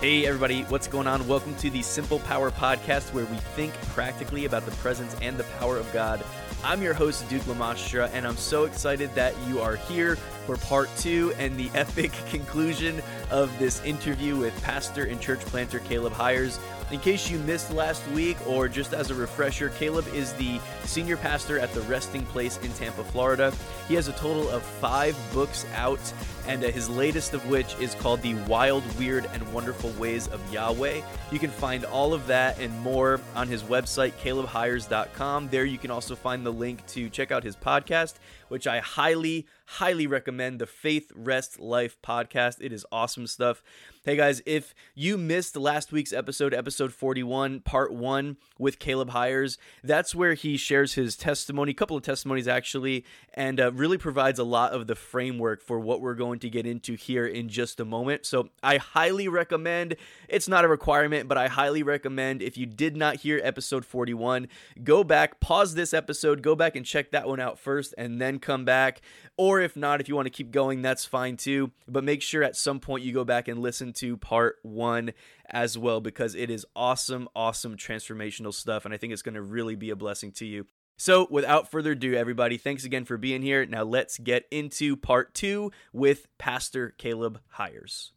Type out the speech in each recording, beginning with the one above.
Hey, everybody, what's going on? Welcome to the Simple Power Podcast, where we think practically about the presence and the power of God. I'm your host, Duke Lamastra, and I'm so excited that you are here for part two and the epic conclusion of this interview with pastor and church planter Caleb Hyers. In case you missed last week, or just as a refresher, Caleb is the senior pastor at the Resting Place in Tampa, Florida. He has a total of five books out, and uh, his latest of which is called The Wild, Weird, and Wonderful Ways of Yahweh. You can find all of that and more on his website, calebhyers.com. There you can also find the link to check out his podcast, which I highly, highly recommend the Faith Rest Life podcast. It is awesome stuff. Hey guys, if you missed last week's episode, episode 41, part one with Caleb Hyers, that's where he shares his testimony, a couple of testimonies actually, and uh, really provides a lot of the framework for what we're going to get into here in just a moment. So I highly recommend, it's not a requirement, but I highly recommend if you did not hear episode 41, go back, pause this episode, go back and check that one out first, and then come back. Or if not, if you want to keep going, that's fine too. But make sure at some point you go back and listen to part one as well because it is awesome, awesome transformational stuff. And I think it's going to really be a blessing to you. So, without further ado, everybody, thanks again for being here. Now, let's get into part two with Pastor Caleb Hyers.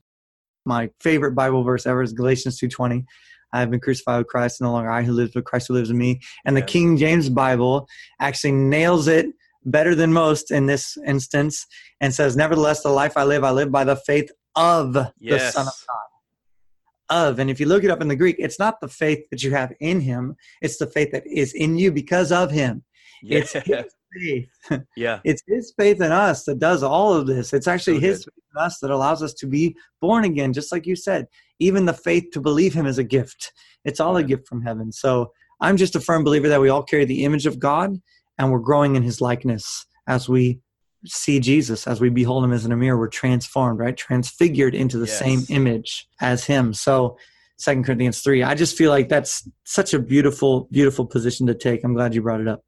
My favorite Bible verse ever is Galatians 2:20. I have been crucified with Christ, no longer I who lives, but Christ who lives in me. And the King James Bible actually nails it better than most in this instance and says, Nevertheless, the life I live, I live by the faith of yes. the Son of God. Of. And if you look it up in the Greek, it's not the faith that you have in him, it's the faith that is in you because of him. Yeah. It's his faith. yeah. It's his faith in us that does all of this. It's actually so his faith in us that allows us to be born again, just like you said. Even the faith to believe him is a gift. It's all a gift from heaven. So I'm just a firm believer that we all carry the image of God and we're growing in his likeness as we see Jesus, as we behold him as in a mirror, we're transformed, right? Transfigured into the yes. same image as him. So Second Corinthians 3. I just feel like that's such a beautiful, beautiful position to take. I'm glad you brought it up.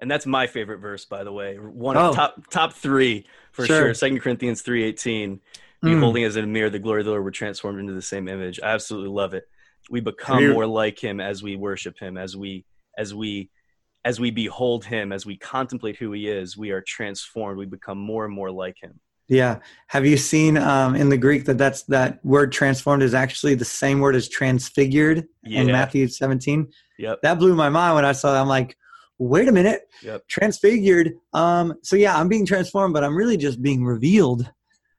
And that's my favorite verse, by the way. One of oh. top top three for sure. Second Corinthians three eighteen. Mm. Beholding as in a mirror the glory of the Lord, we're transformed into the same image. I absolutely love it. We become more like him as we worship him, as we as we as we behold him, as we contemplate who he is, we are transformed. We become more and more like him. Yeah. Have you seen um, in the Greek that that's that word transformed is actually the same word as transfigured yeah. in Matthew 17? Yep. That blew my mind when I saw that. I'm like, wait a minute. Yep. Transfigured. Um, so yeah, I'm being transformed, but I'm really just being revealed.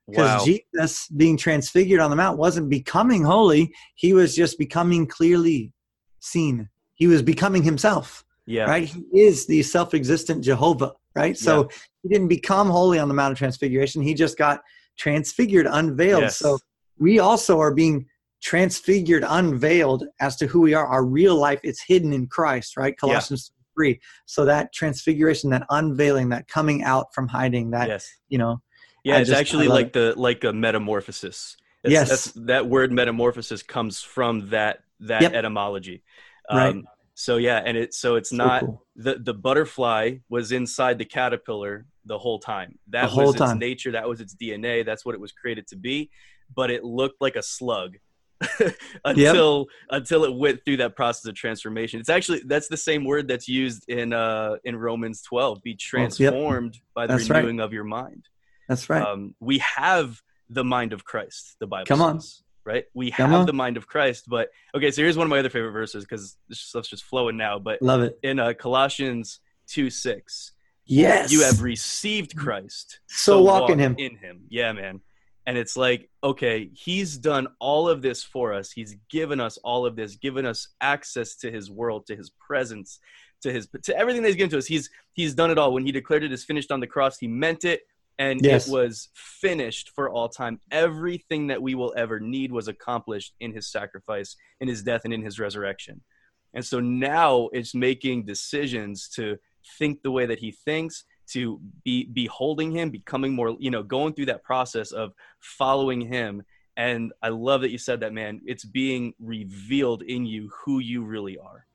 Because wow. Jesus being transfigured on the mount wasn't becoming holy. He was just becoming clearly seen. He was becoming himself. Yeah. Right? He is the self existent Jehovah, right? So yeah. he didn't become holy on the Mount of Transfiguration. He just got transfigured, unveiled. Yes. So we also are being transfigured, unveiled as to who we are. Our real life is hidden in Christ, right? Colossians yeah. 3. So that transfiguration, that unveiling, that coming out from hiding, that, yes. you know. Yeah, I it's just, actually like it. the like a metamorphosis. That's, yes. That's, that word metamorphosis comes from that that yep. etymology. Um, right so yeah and it so it's so not cool. the the butterfly was inside the caterpillar the whole time that the was its time. nature that was its dna that's what it was created to be but it looked like a slug until yep. until it went through that process of transformation it's actually that's the same word that's used in uh in romans 12 be transformed yep. by the that's renewing right. of your mind that's right um we have the mind of christ the bible come says. Right? We have the mind of Christ. But okay, so here's one of my other favorite verses because this stuff's just flowing now. But love it in uh, Colossians two six. Yes, you have received Christ, so, so walk, walk in Him. In Him, yeah, man. And it's like, okay, He's done all of this for us. He's given us all of this, given us access to His world, to His presence, to His to everything that He's given to us. He's He's done it all. When He declared it is finished on the cross, He meant it and yes. it was finished for all time. Everything that we will ever need was accomplished in his sacrifice, in his death, and in his resurrection. And so now it's making decisions to think the way that he thinks, to be beholding him, becoming more, you know, going through that process of following him. And I love that you said that, man. It's being revealed in you who you really are.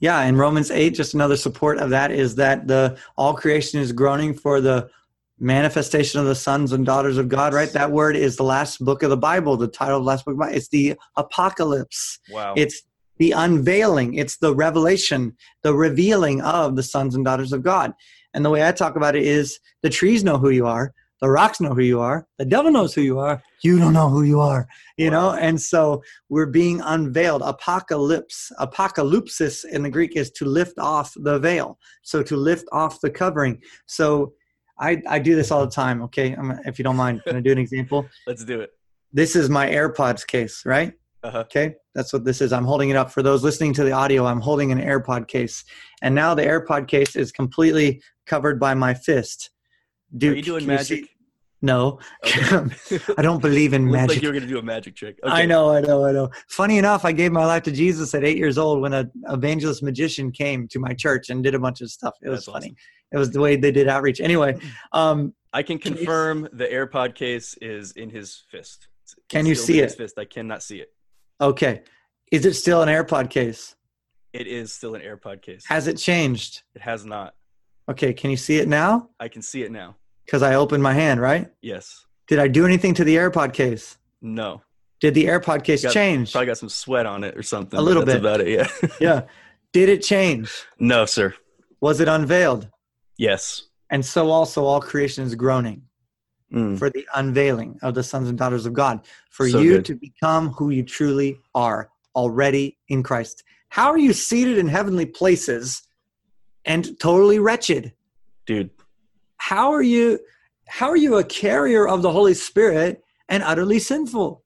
Yeah, in Romans 8, just another support of that is that the all creation is groaning for the manifestation of the sons and daughters of God, right? That word is the last book of the Bible, the title of the last book of the Bible. It's the apocalypse. Wow. It's the unveiling, it's the revelation, the revealing of the sons and daughters of God. And the way I talk about it is the trees know who you are, the rocks know who you are, the devil knows who you are, you don't know who you are, you Wow. know? And so we're being unveiled. Apocalypse, apocalypsis in the Greek is to lift off the veil. So to lift off the covering. So I, I do this all the time, okay? I'm, if you don't mind, can I do an example? Let's do it. This is my AirPods case, right? Uh-huh. Okay, that's what this is. I'm holding it up for those listening to the audio. I'm holding an AirPod case, and now the AirPod case is completely covered by my fist. Dude, Are you doing can you magic? No, Okay. I don't believe in magic. like you were gonna do a magic trick. Okay. I know, I know, I know. Funny enough, I gave my life to Jesus at eight years old when a evangelist magician came to my church and did a bunch of stuff. It was That's funny. awesome. It was the way they did outreach. Anyway, um, I can confirm the AirPod case is in his fist. It's Can you see it? His fist. I cannot see it. okay, is it still an AirPod case? It is still an AirPod case. Has it changed? it has not. Okay, can you see it now? I can see it now. Because I opened my hand, right? Yes. Did I do anything to the AirPod case? No. Did the AirPod case Got- change? Probably got some sweat on it or something. A little bit. about it. Yeah. Yeah. Did it change? no, sir. Was it unveiled? Yes. And so also all creation is groaning Mm. for the unveiling of the sons and daughters of God, for So you good. to become who you truly are already in Christ. How are you seated in heavenly places and totally wretched? Dude. How are you how are you a carrier of the Holy Spirit and utterly sinful?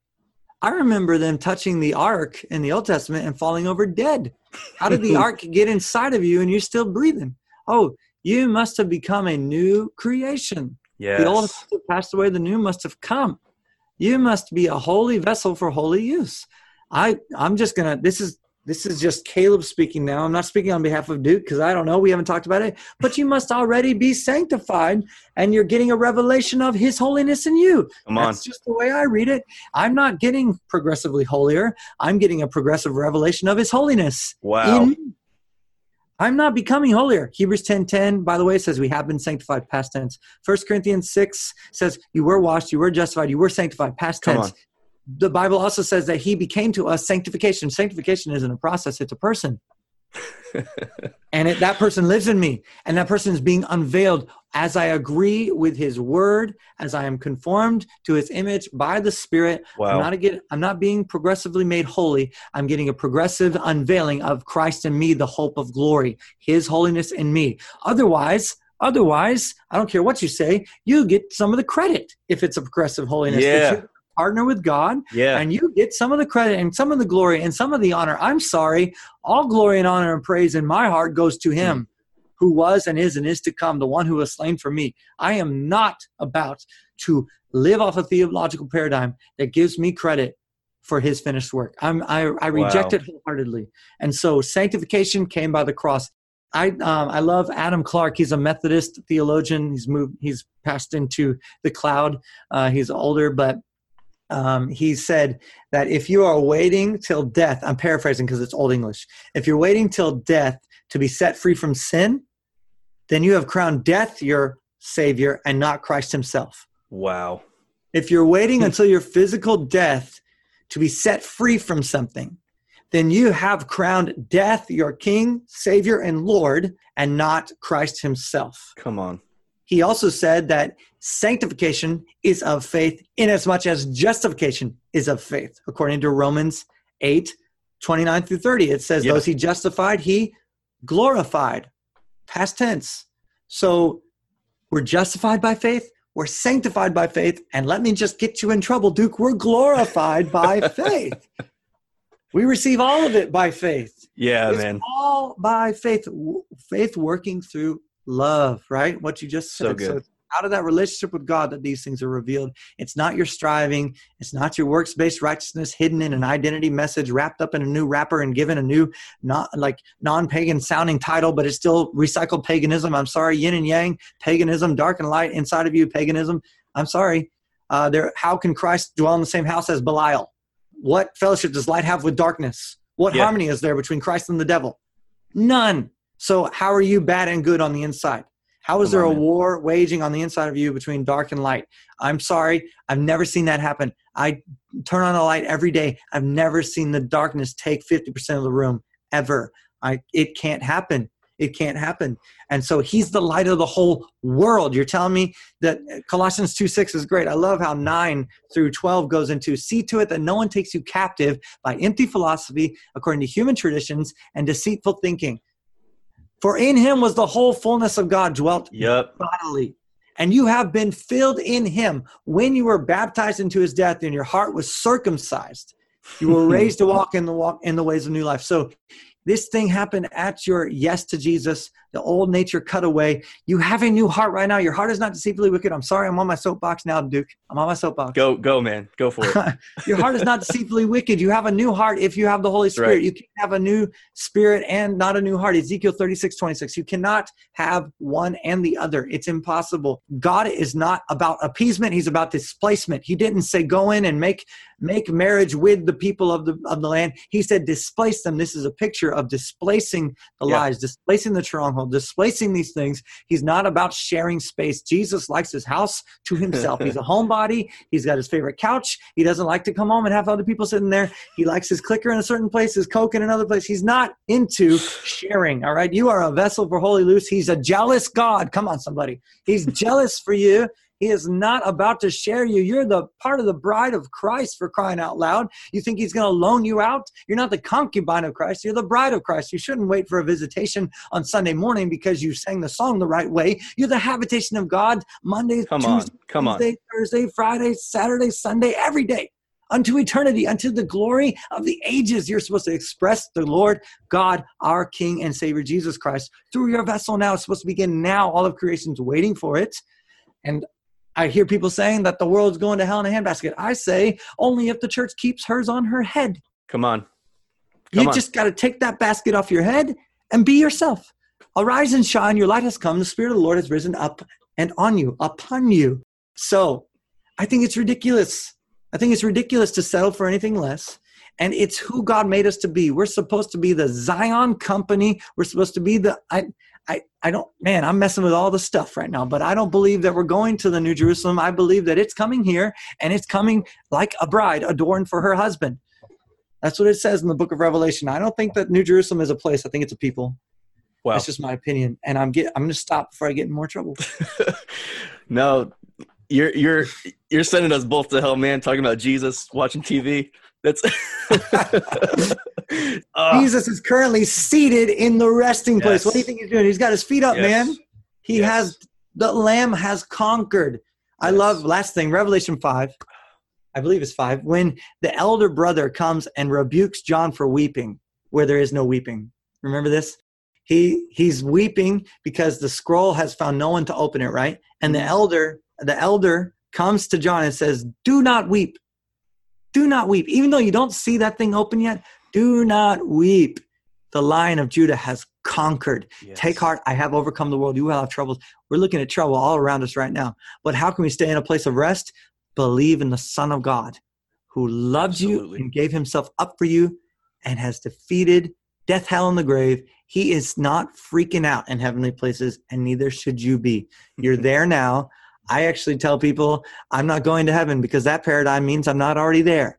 I remember them touching the ark in the Old Testament and falling over dead. How did the ark get inside of you and you're still breathing? Oh, you must have become a new creation. Yes. The old must have passed away, the new must have come. You must be a holy vessel for holy use. I I'm just gonna this is this is just Caleb speaking now. I'm not speaking on behalf of Duke because I don't know. We haven't talked about it. But you must already be sanctified and you're getting a revelation of his holiness in you. Come on. That's just the way I read it. I'm not getting progressively holier. I'm getting a progressive revelation of his holiness. Wow. in. I'm not becoming holier. Hebrews 10:10, by the way, says we have been sanctified, past tense. 1 Corinthians 6 says you were washed, you were justified, you were sanctified, past Come tense. The Bible also says that he became to us sanctification. Sanctification isn't a process, it's a person. and it, that person lives in me and that person is being unveiled as i agree with his word as i am conformed to his image by the spirit i'm not again i'm not being progressively made holy i'm getting a progressive unveiling of christ in me the hope of glory his holiness in me otherwise otherwise i don't care what you say you get some of the credit if it's a progressive holiness that Yeah. Partner with god yeah. and you get some of the credit and some of the glory and some of the honor. I'm sorry, all glory and honor and praise in my heart goes to him who was and is and is to come, the one who was slain for me. I am not about to live off a theological paradigm that gives me credit for his finished work. I'm, I, I reject Wow. it wholeheartedly. And so sanctification came by the cross. I, um, I love Adam Clarke. He's a Methodist theologian. He's moved, he's passed into the cloud. Uh, he's older, but um, he said that if you are waiting till death, I'm paraphrasing because it's Old English. If you're waiting till death to be set free from sin, then you have crowned death your savior and not Christ himself. wow. If you're waiting until your physical death to be set free from something, then you have crowned death your king, savior, and Lord, and not Christ himself. Come on. He also said that sanctification is of faith, inasmuch as much as justification is of faith. According to Romans 8 29 through 30, it says, Yeah. Those he justified, he glorified. Past tense. So we're justified by faith, we're sanctified by faith, and let me just get you in trouble, Duke. We're glorified by faith. We receive all of it by faith. Yeah, It's man. all by faith, faith working through love, right? What you just said. So good. it's out of that relationship with God that these things are revealed. It's not your striving. It's not your works based righteousness hidden in an identity message wrapped up in a new wrapper and given a new, not like non pagan sounding title, but it's still recycled paganism. I'm sorry, yin and yang, paganism, dark and light inside of you, paganism. I'm sorry. Uh, there, how can Christ dwell in the same house as Belial? What fellowship does light have with darkness? What Yeah. harmony is there between Christ and the devil? None. So how are you bad and good on the inside? How is Come there on, a man. war waging on the inside of you between dark and light? I'm sorry, I've never seen that happen. I turn on a light every day. I've never seen the darkness take 50% of the room ever. I, it can't happen. It can't happen. And so he's the light of the whole world. You're telling me that Colossians 2 6 is great. I love how 9 through 12 goes into see to it that no one takes you captive by empty philosophy according to human traditions and deceitful thinking. For in him was the whole fullness of God dwelt yep. bodily. And you have been filled in him when you were baptized into his death and your heart was circumcised. You were raised to walk in the walk in the ways of new life. So this thing happened at your yes to Jesus, the old nature cut away. You have a new heart right now. Your heart is not deceitfully wicked. I'm sorry, I'm on my soapbox now, Duke. I'm on my soapbox. Go, go, man. Go for it. your heart is not deceitfully wicked. You have a new heart if you have the Holy Spirit. Right. You can have a new spirit and not a new heart. Ezekiel 36, 26. You cannot have one and the other. It's impossible. God is not about appeasement, He's about displacement. He didn't say go in and make make marriage with the people of the of the land. He said displace them. This is a picture of displacing the yeah. lies, displacing the stronghold, displacing these things. He's not about sharing space. Jesus likes his house to himself. He's a homebody. He's got his favorite couch. He doesn't like to come home and have other people sitting there. He likes his clicker in a certain place, his coke in another place. He's not into sharing. All right. You are a vessel for Holy Loose. He's a jealous God. Come on, somebody. He's jealous for you. He is not about to share you. You're the part of the bride of Christ for crying out loud. You think he's going to loan you out? You're not the concubine of Christ. You're the bride of Christ. You shouldn't wait for a visitation on Sunday morning because you sang the song the right way. You're the habitation of God Monday, come Tuesday, on, come Tuesday, on. Thursday, Friday, Saturday, Sunday, every day unto eternity, unto the glory of the ages. You're supposed to express the Lord God, our King and Savior Jesus Christ through your vessel now. It's supposed to begin now. All of creation's waiting for it. And I hear people saying that the world's going to hell in a handbasket. I say only if the church keeps hers on her head. Come on. Come you on. just got to take that basket off your head and be yourself. Arise and shine. Your light has come. The Spirit of the Lord has risen up and on you, upon you. So I think it's ridiculous. I think it's ridiculous to settle for anything less. And it's who God made us to be. We're supposed to be the Zion company. We're supposed to be the. I, I, I don't, man, I'm messing with all the stuff right now, but I don't believe that we're going to the New Jerusalem. I believe that it's coming here and it's coming like a bride adorned for her husband. That's what it says in the book of Revelation. I don't think that New Jerusalem is a place. I think it's a people. Wow. That's just my opinion. And I'm get I'm gonna stop before I get in more trouble. no, you're you're you're sending us both to hell, man, talking about Jesus, watching TV. That's uh, Jesus is currently seated in the resting place. What do you think he's doing? He's got his feet up, yes. man. He yes. has the Lamb has conquered. I love last thing, Revelation five. I believe it's five. When the elder brother comes and rebukes John for weeping, where there is no weeping. Remember this? He he's weeping because the scroll has found no one to open it, right? And the mm-hmm. elder, the elder comes to John and says, "Do not weep." Do not weep. Even though you don't see that thing open yet, do not weep. The lion of Judah has conquered. Yes. Take heart. I have overcome the world. You will have troubles. We're looking at trouble all around us right now. But how can we stay in a place of rest? Believe in the Son of God who loved Absolutely. you and gave himself up for you and has defeated death, hell, and the grave. He is not freaking out in heavenly places, and neither should you be. You're there now. I actually tell people I'm not going to heaven because that paradigm means I'm not already there.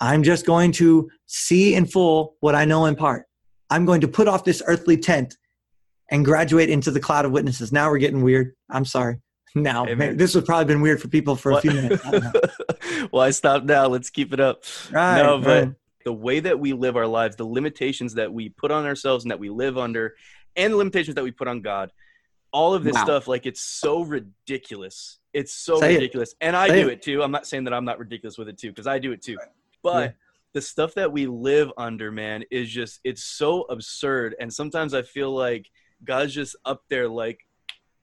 I'm just going to see in full what I know in part. I'm going to put off this earthly tent and graduate into the cloud of witnesses. Now we're getting weird. I'm sorry. Now, Amen. this has probably been weird for people for a few minutes. well, I stopped now. Let's keep it up. Right, no, but right. the way that we live our lives, the limitations that we put on ourselves and that we live under, and the limitations that we put on God, all of this wow. stuff like it's so ridiculous it's so Say ridiculous it. and i Say do it. it. too i'm not saying that i'm not ridiculous with it too because i do it too but yeah. the stuff that we live under man is just it's so absurd and sometimes i feel like god's just up there like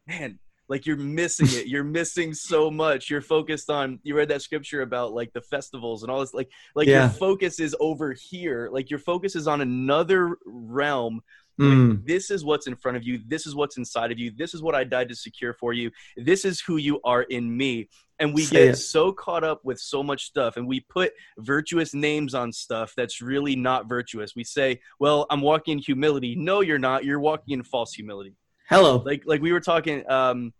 man like you're missing it you're missing so much you're focused on you read that scripture about like the festivals and all this like like yeah. your focus is over here like your focus is on another realm Mm. this is what's in front of you. This is what's inside of you. This is what I died to secure for you. This is who you are in me. And we Say get it. so caught up with so much stuff and we put virtuous names on stuff that's really not virtuous. We say, well, I'm walking in humility. No, you're not. You're walking in false humility. Hello. Like like we were talking um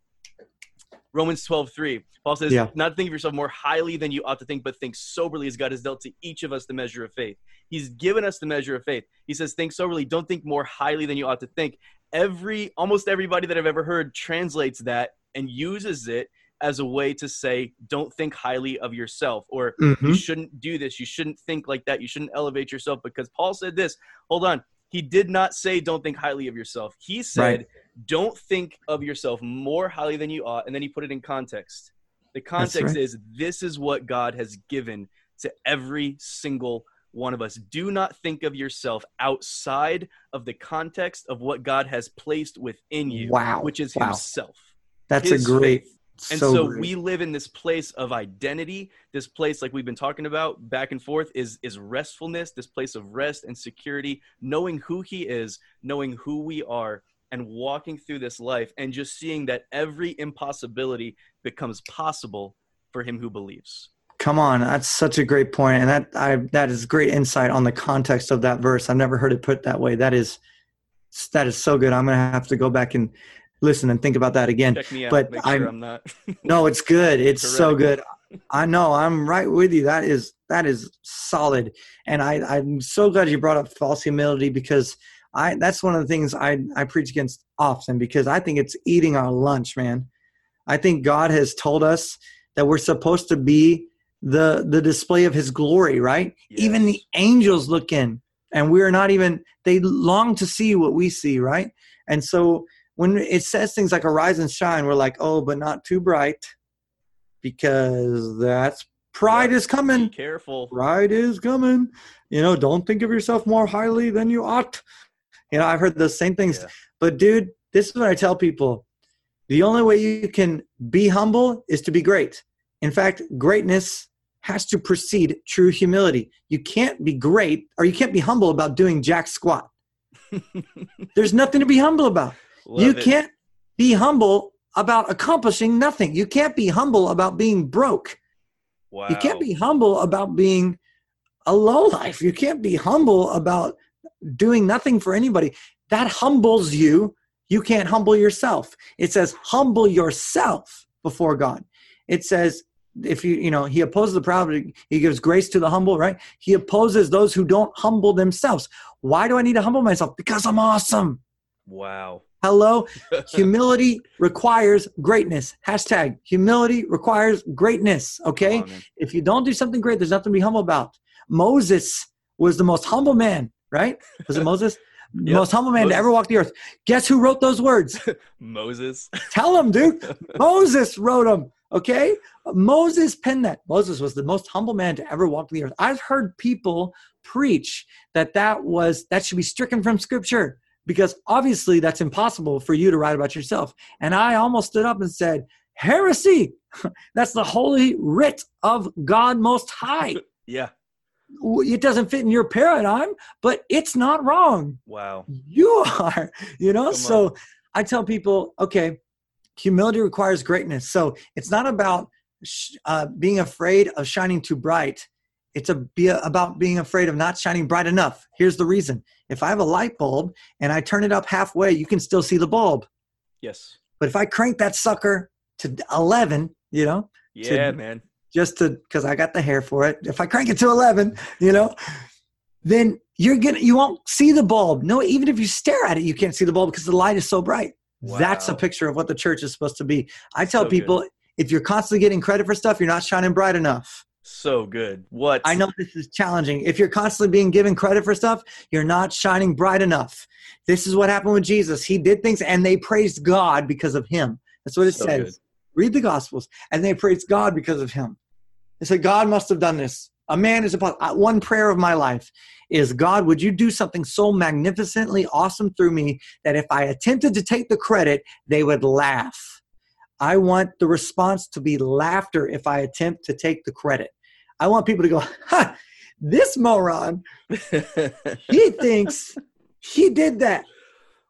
Romans 12, 3. Paul says, Yeah. not think of yourself more highly than you ought to think, but think soberly as God has dealt to each of us the measure of faith. He's given us the measure of faith. He says, think soberly, don't think more highly than you ought to think. Every almost everybody that I've ever heard translates that and uses it as a way to say, don't think highly of yourself, or you Mhm. shouldn't do this, you shouldn't think like that, you shouldn't elevate yourself because Paul said this. Hold on. He did not say don't think highly of yourself. He said Right. Don't think of yourself more highly than you ought and then he put it in context the context right. is this is what god has given to every single one of us do not think of yourself outside of the context of what god has placed within you Wow. which is Wow. himself That's his a great. faith. and so so, great. we live in this place of identity this place like we've been talking about back and forth is is restfulness this place of rest and security knowing who he is knowing who we are and walking through this life and just seeing that every impossibility becomes possible for him who believes Come on, that's such a great point, and that I that is great insight on the context of that verse. I've never heard it put that way. That is that is so good. I'm gonna have to go back and listen and think about that again. check me out but make sure I'm- i'm not No, it's good. It's so good. I know. I'm right with you. That is that is solid, and I I'm so glad you brought up false humility because I that's one of the things I I preach against often because I think it's eating our lunch, man. I think God has told us that we're supposed to be the the display of His glory, right? Even the angels look in, and we're not even. They long to see what we see, right? And so when it says things like arise and shine, we're like, oh, but not too bright because that's pride is coming. be careful Pride is coming. You know, don't think of yourself more highly than you ought. You know, I've heard those same things. Yeah. But dude, this is what I tell people. The only way you can be humble is to be great. In fact, greatness has to precede true humility. You can't be great or you can't be humble about doing jack squat. There's nothing to be humble about you it. can't be humble about accomplishing nothing. You can't be humble about being broke. wow You can't be humble about being a low life. You can't be humble about doing nothing for anybody. That humbles you. You can't humble yourself. It says humble yourself before God. It says if you you know he opposes the proud but he gives grace to the humble right he opposes those who don't humble themselves why do i need to humble myself because i'm awesome wow Hello. Humility requires greatness. Hashtag humility requires greatness. Okay. On. If you don't do something great, there's nothing to be humble about. Moses was the most humble man, right? Was it Moses? The Yep. most humble man Moses. to ever walk the earth. Guess who wrote those words? moses Tell him, dude. Moses wrote them. Okay. Moses penned that. Moses was the most humble man to ever walk the earth. I've heard people preach that that was that should be stricken from scripture because obviously that's impossible for you to write about yourself. And I almost stood up and said, heresy. that's the holy writ of God Most High. yeah It doesn't fit in your paradigm, but it's not wrong. Wow. You are you know? Come so i tell people okay humility requires greatness. So it's not about sh- uh, being afraid of shining too bright. It's a, be about being afraid of not shining bright enough. Here's the reason. If i have a light bulb and i turn it up halfway you can still see the bulb. Yes. But if i crank that sucker to 11 you know yeah man just to because I got the hair for it. If I crank it to eleven, you know, then you're gonna you won't see the bulb. No, even if you stare at it, you can't see the bulb because the light is so bright. That's a picture of what the church is supposed to be. I tell So people if you're constantly getting credit for stuff, you're not shining bright enough. so good what I know this is challenging. If you're constantly being given credit for stuff, you're not shining bright enough. This is what happened with Jesus. He did things and they praised God because of him. That's what it So says. good. Read the Gospels, and they praised God because of him. They said, God must have done this. A man is about uh, one prayer of my life is God, would you do something so magnificently awesome through me that if I attempted to take the credit, they would laugh? I want the response to be laughter if I attempt to take the credit. I want people to go, ha, this moron, he thinks he did that.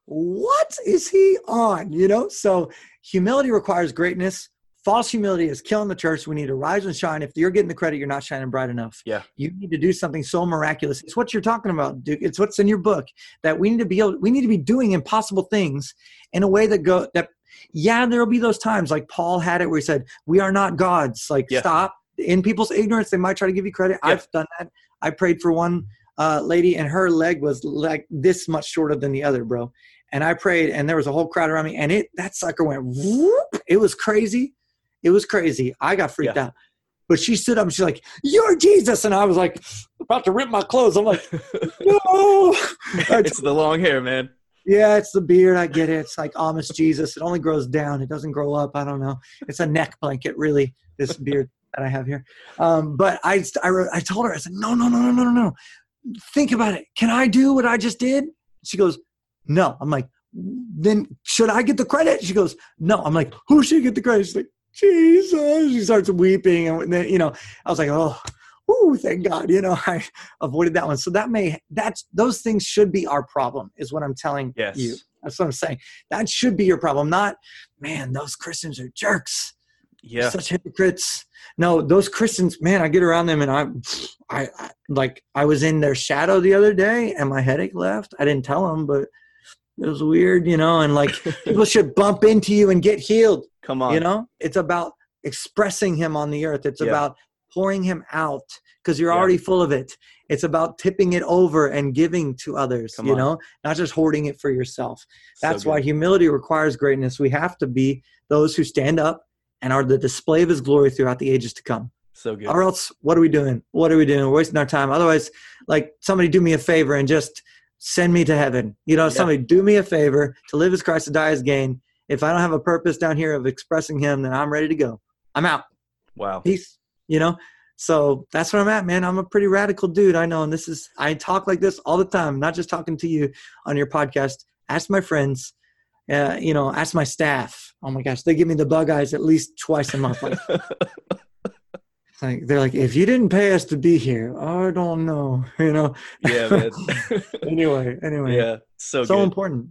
What is he on? You know, so humility requires greatness, false humility is killing the church. We need to rise and shine. If you're getting the credit, you're not shining bright enough. Yeah. You need to do something so miraculous. It's what you're talking about, Duke. It's what's in your book that we need to be able, we need to be doing impossible things in a way that go that yeah, there will be those times like Paul had it where he said, We are not gods. Like Yeah. stop. In people's ignorance, they might try to give you credit. Yeah. I've done that. I prayed for one uh, lady and her leg was like this much shorter than the other, bro. And I prayed and there was a whole crowd around me and it that sucker went whoop. It was crazy. It was crazy. I got freaked Yeah. out. But she stood up and she's like, You're Jesus. And I was like, about to rip my clothes. I'm like, No. It's the long hair, man. yeah, it's the beard. I get it. It's like Amish Jesus. It only grows down. It doesn't grow up. I don't know. It's a neck blanket, really. This beard that I have here. Um, but I, I, wrote- I told her, I said, no, no, no, no, no, no, no. Think about it. Can I do what I just did? She goes, no. I'm like, then should I get the credit? She goes, no. I'm like, who should get the credit? She's like, Jesus. She starts weeping, and then you know, I was like, oh. Ooh, thank God, you know, I avoided that one. So that may that's those things should be our problem, is what I'm telling Yes. you. That's what I'm saying. That should be your problem, not man, those Christians are jerks. Yeah. Such hypocrites. No, those Christians, man, I get around them and I, I, I like I was in their shadow the other day and my headache left. I didn't tell them, but it was weird, you know, and like people should bump into you and get healed. Come on. You know, it's about expressing him on the earth. It's Yeah. about pouring him out because you're Yeah. already full of it. It's about tipping it over and giving to others, Come you on. know, not just hoarding it for yourself. That's good. why humility requires greatness. We have to be those who stand up and are the display of his glory throughout the ages to come. So good. Or else, what are we doing? What are we doing? We're wasting our time. Otherwise, like somebody do me a favor and just send me to heaven. You know, Yeah. somebody do me a favor to live as Christ, to die as gain. If I don't have a purpose down here of expressing him, then I'm ready to go. I'm out. Wow. Peace. You know? So that's where I'm at, man. I'm a pretty radical dude. I know. And this is, I talk like this all the time, not just talking to you on your podcast. Ask my friends, uh, you know, ask my staff. Oh my gosh, they give me the bug eyes at least twice a month. Like, they're like, if you didn't pay us to be here, I don't know, you know. yeah, man. anyway, anyway, yeah. So, so good. important.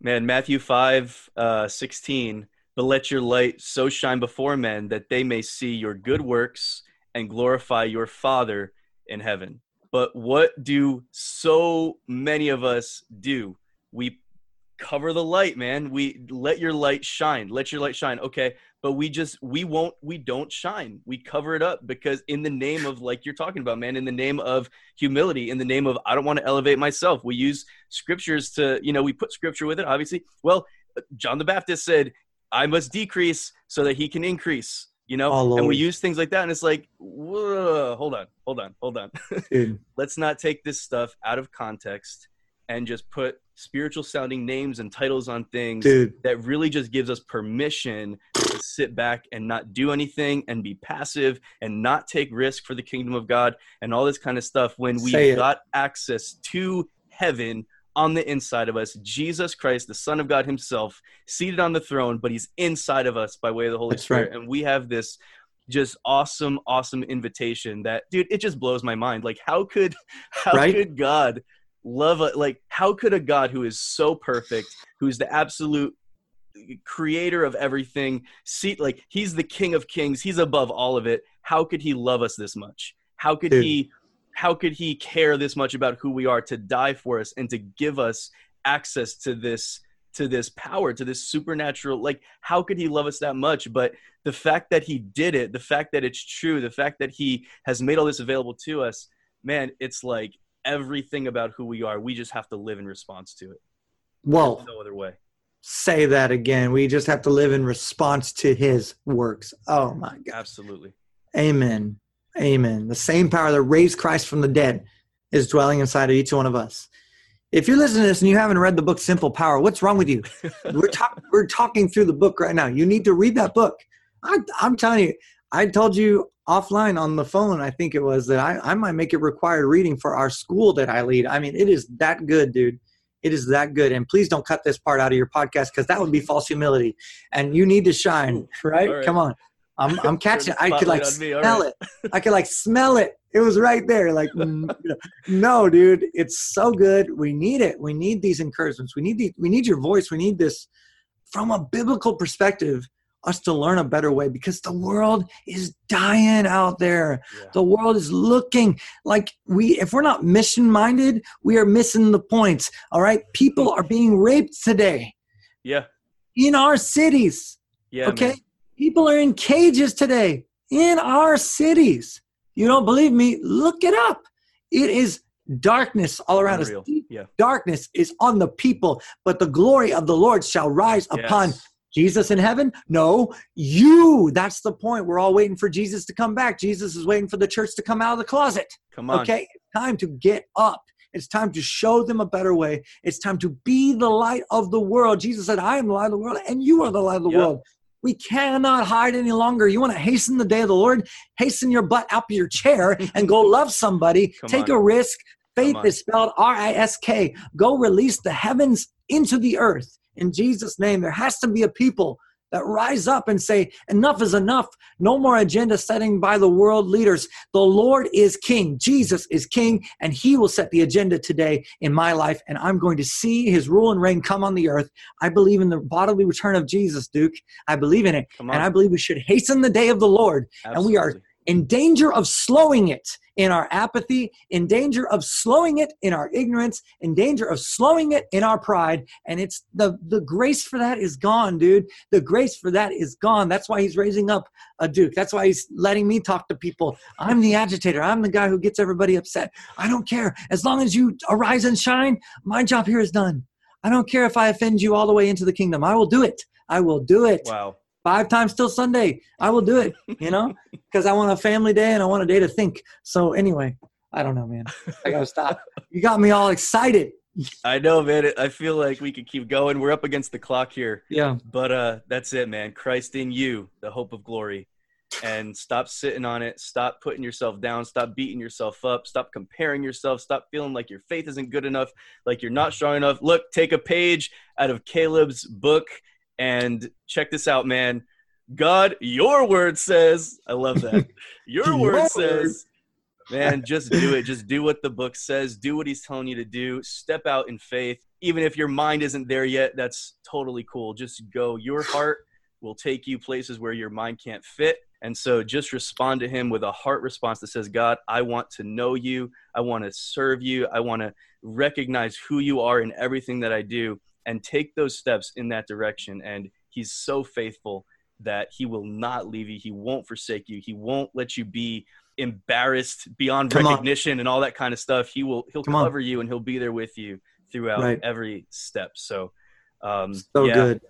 Man, Matthew 5, uh, 16. But let your light so shine before men that they may see your good works and glorify your Father in heaven. But what do so many of us do? We cover the light, man. We let your light shine. Let your light shine. Okay. But we just, we won't, we don't shine. We cover it up because, in the name of, like you're talking about, man, in the name of humility, in the name of, I don't want to elevate myself. We use scriptures to, you know, we put scripture with it, obviously. Well, John the Baptist said, I must decrease so that he can increase, you know? Oh, and we use things like that. And it's like, whoa, hold on, hold on, hold on. Let's not take this stuff out of context and just put spiritual sounding names and titles on things Dude. that really just gives us permission to sit back and not do anything and be passive and not take risk for the kingdom of God and all this kind of stuff when Say we it. got access to heaven on the inside of us Jesus Christ the son of God himself seated on the throne but he's inside of us by way of the Holy That's Spirit right. and we have this just awesome awesome invitation that dude it just blows my mind like how could how Right? could God love a, like how could a god who is so perfect who's the absolute creator of everything see like he's the king of kings he's above all of it. How could he love us this much? How could Dude. he how could he care this much about who we are to die for us and to give us access to this to this power to this supernatural like how could he love us that much? But the fact that he did it the fact that it's true the fact that he has made all this available to us man it's like everything about who we are we just have to live in response to it Well, There's no other way Say that again. We just have to live in response to his works. Oh my God. absolutely Amen. Amen. The same power that raised Christ from the dead is dwelling inside of each one of us. If you're listening to this and you haven't read the book Simple Power, what's wrong with you? we're, talk- we're talking through the book right now. You need to read that book. I, I'm telling you, I told you offline on the phone, I think it was, that I, I might make it required reading for our school that I lead. I mean, it is that good, dude. It is that good. And please don't cut this part out of your podcast because that would be false humility. And you need to shine, right? Right. Come on. I'm, I'm catching. I could like spotlight on me. All smell right. it. I could like smell it. It was right there. Like, no, dude, it's so good. We need it. We need these encouragements. We need the, we need your voice. We need this from a biblical perspective. Us to learn a better way because the world is dying out there. Yeah. The world is looking like we, if we're not mission minded, we are missing the points. All right. People are being raped today. Yeah. In our cities. Yeah. Okay. Man. People are in cages today in our cities. You don't believe me? Look it up. It is darkness all around Unreal. us. Yeah. Darkness is on the people, but the glory of the Lord shall rise yes. upon Jesus in heaven? No, you. That's the point. We're all waiting for Jesus to come back. Jesus is waiting for the church to come out of the closet. Come on. Okay, it's time to get up. It's time to show them a better way. It's time to be the light of the world. Jesus said, I am the light of the world, and you are the light of the yep. world. We cannot hide any longer. You want to hasten the day of the Lord? Hasten your butt out of your chair and go love somebody. Take on. a risk. Faith is spelled R I S K. Go release the heavens into the earth in Jesus' name. There has to be a people that rise up and say, enough is enough. No more agenda setting by the world leaders. The Lord is king. Jesus is king, and he will set the agenda today in my life. And I'm going to see his rule and reign come on the earth. I believe in the bodily return of Jesus, Duke. I believe in it. And I believe we should hasten the day of the Lord. Absolutely. And we are in danger of slowing it in our apathy, in danger of slowing it in our ignorance, in danger of slowing it in our pride. And it's the, the grace for that is gone, dude. The grace for that is gone. That's why he's raising up a Duke. That's why he's letting me talk to people. I'm the agitator. I'm the guy who gets everybody upset. I don't care. As long as you arise and shine, my job here is done. I don't care if I offend you all the way into the kingdom. I will do it. I will do it. Wow five times till Sunday. I will do it, you know, because I want a family day and I want a day to think. So anyway, I don't know, man. I gotta stop. You got me all excited. I know, man. I feel like we could keep going. We're up against the clock here. Yeah. But uh, that's it, man. Christ in you, the hope of glory. And stop sitting on it. Stop putting yourself down. Stop beating yourself up. Stop comparing yourself. Stop feeling like your faith isn't good enough, like you're not strong enough. Look, take a page out of Caleb's book and check this out, man. God, your word says, I love that. Your word says, man, just do it. Just do what the book says. Do what he's telling you to do. Step out in faith. Even if your mind isn't there yet, that's totally cool. Just go. Your heart will take you places where your mind can't fit. And so just respond to him with a heart response that says, God, I want to know you. I want to serve you. I want to recognize who you are in everything that I do and take those steps in that direction. And he's so faithful that he will not leave you. He won't forsake you. He won't let you be embarrassed beyond Come recognition on. and all that kind of stuff. He will he'll Come cover on. you and he'll be there with you throughout right. every step. So um so yeah. good.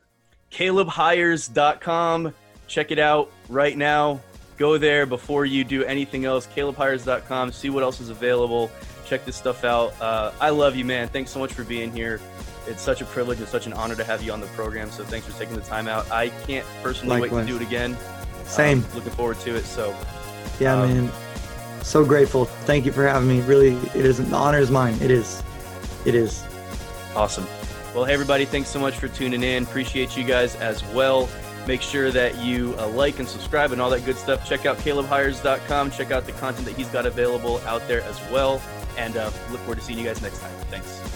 CalebHyers.com. Check it out right now. Go there before you do anything else. CalebHyers.com. See what else is available. Check this stuff out. Uh, I love you, man. Thanks so much for being here it's such a privilege and such an honor to have you on the program. So thanks for taking the time out. I can't personally Likewise. wait to do it again. Same. Um, looking forward to it. So, yeah, um, man. So grateful. Thank you for having me. Really, it is the honor is mine. It is. It is. Awesome. Well, hey everybody, thanks so much for tuning in. Appreciate you guys as well. Make sure that you uh, like and subscribe and all that good stuff. Check out CalebHyers.com. Check out the content that he's got available out there as well. And uh, look forward to seeing you guys next time. Thanks.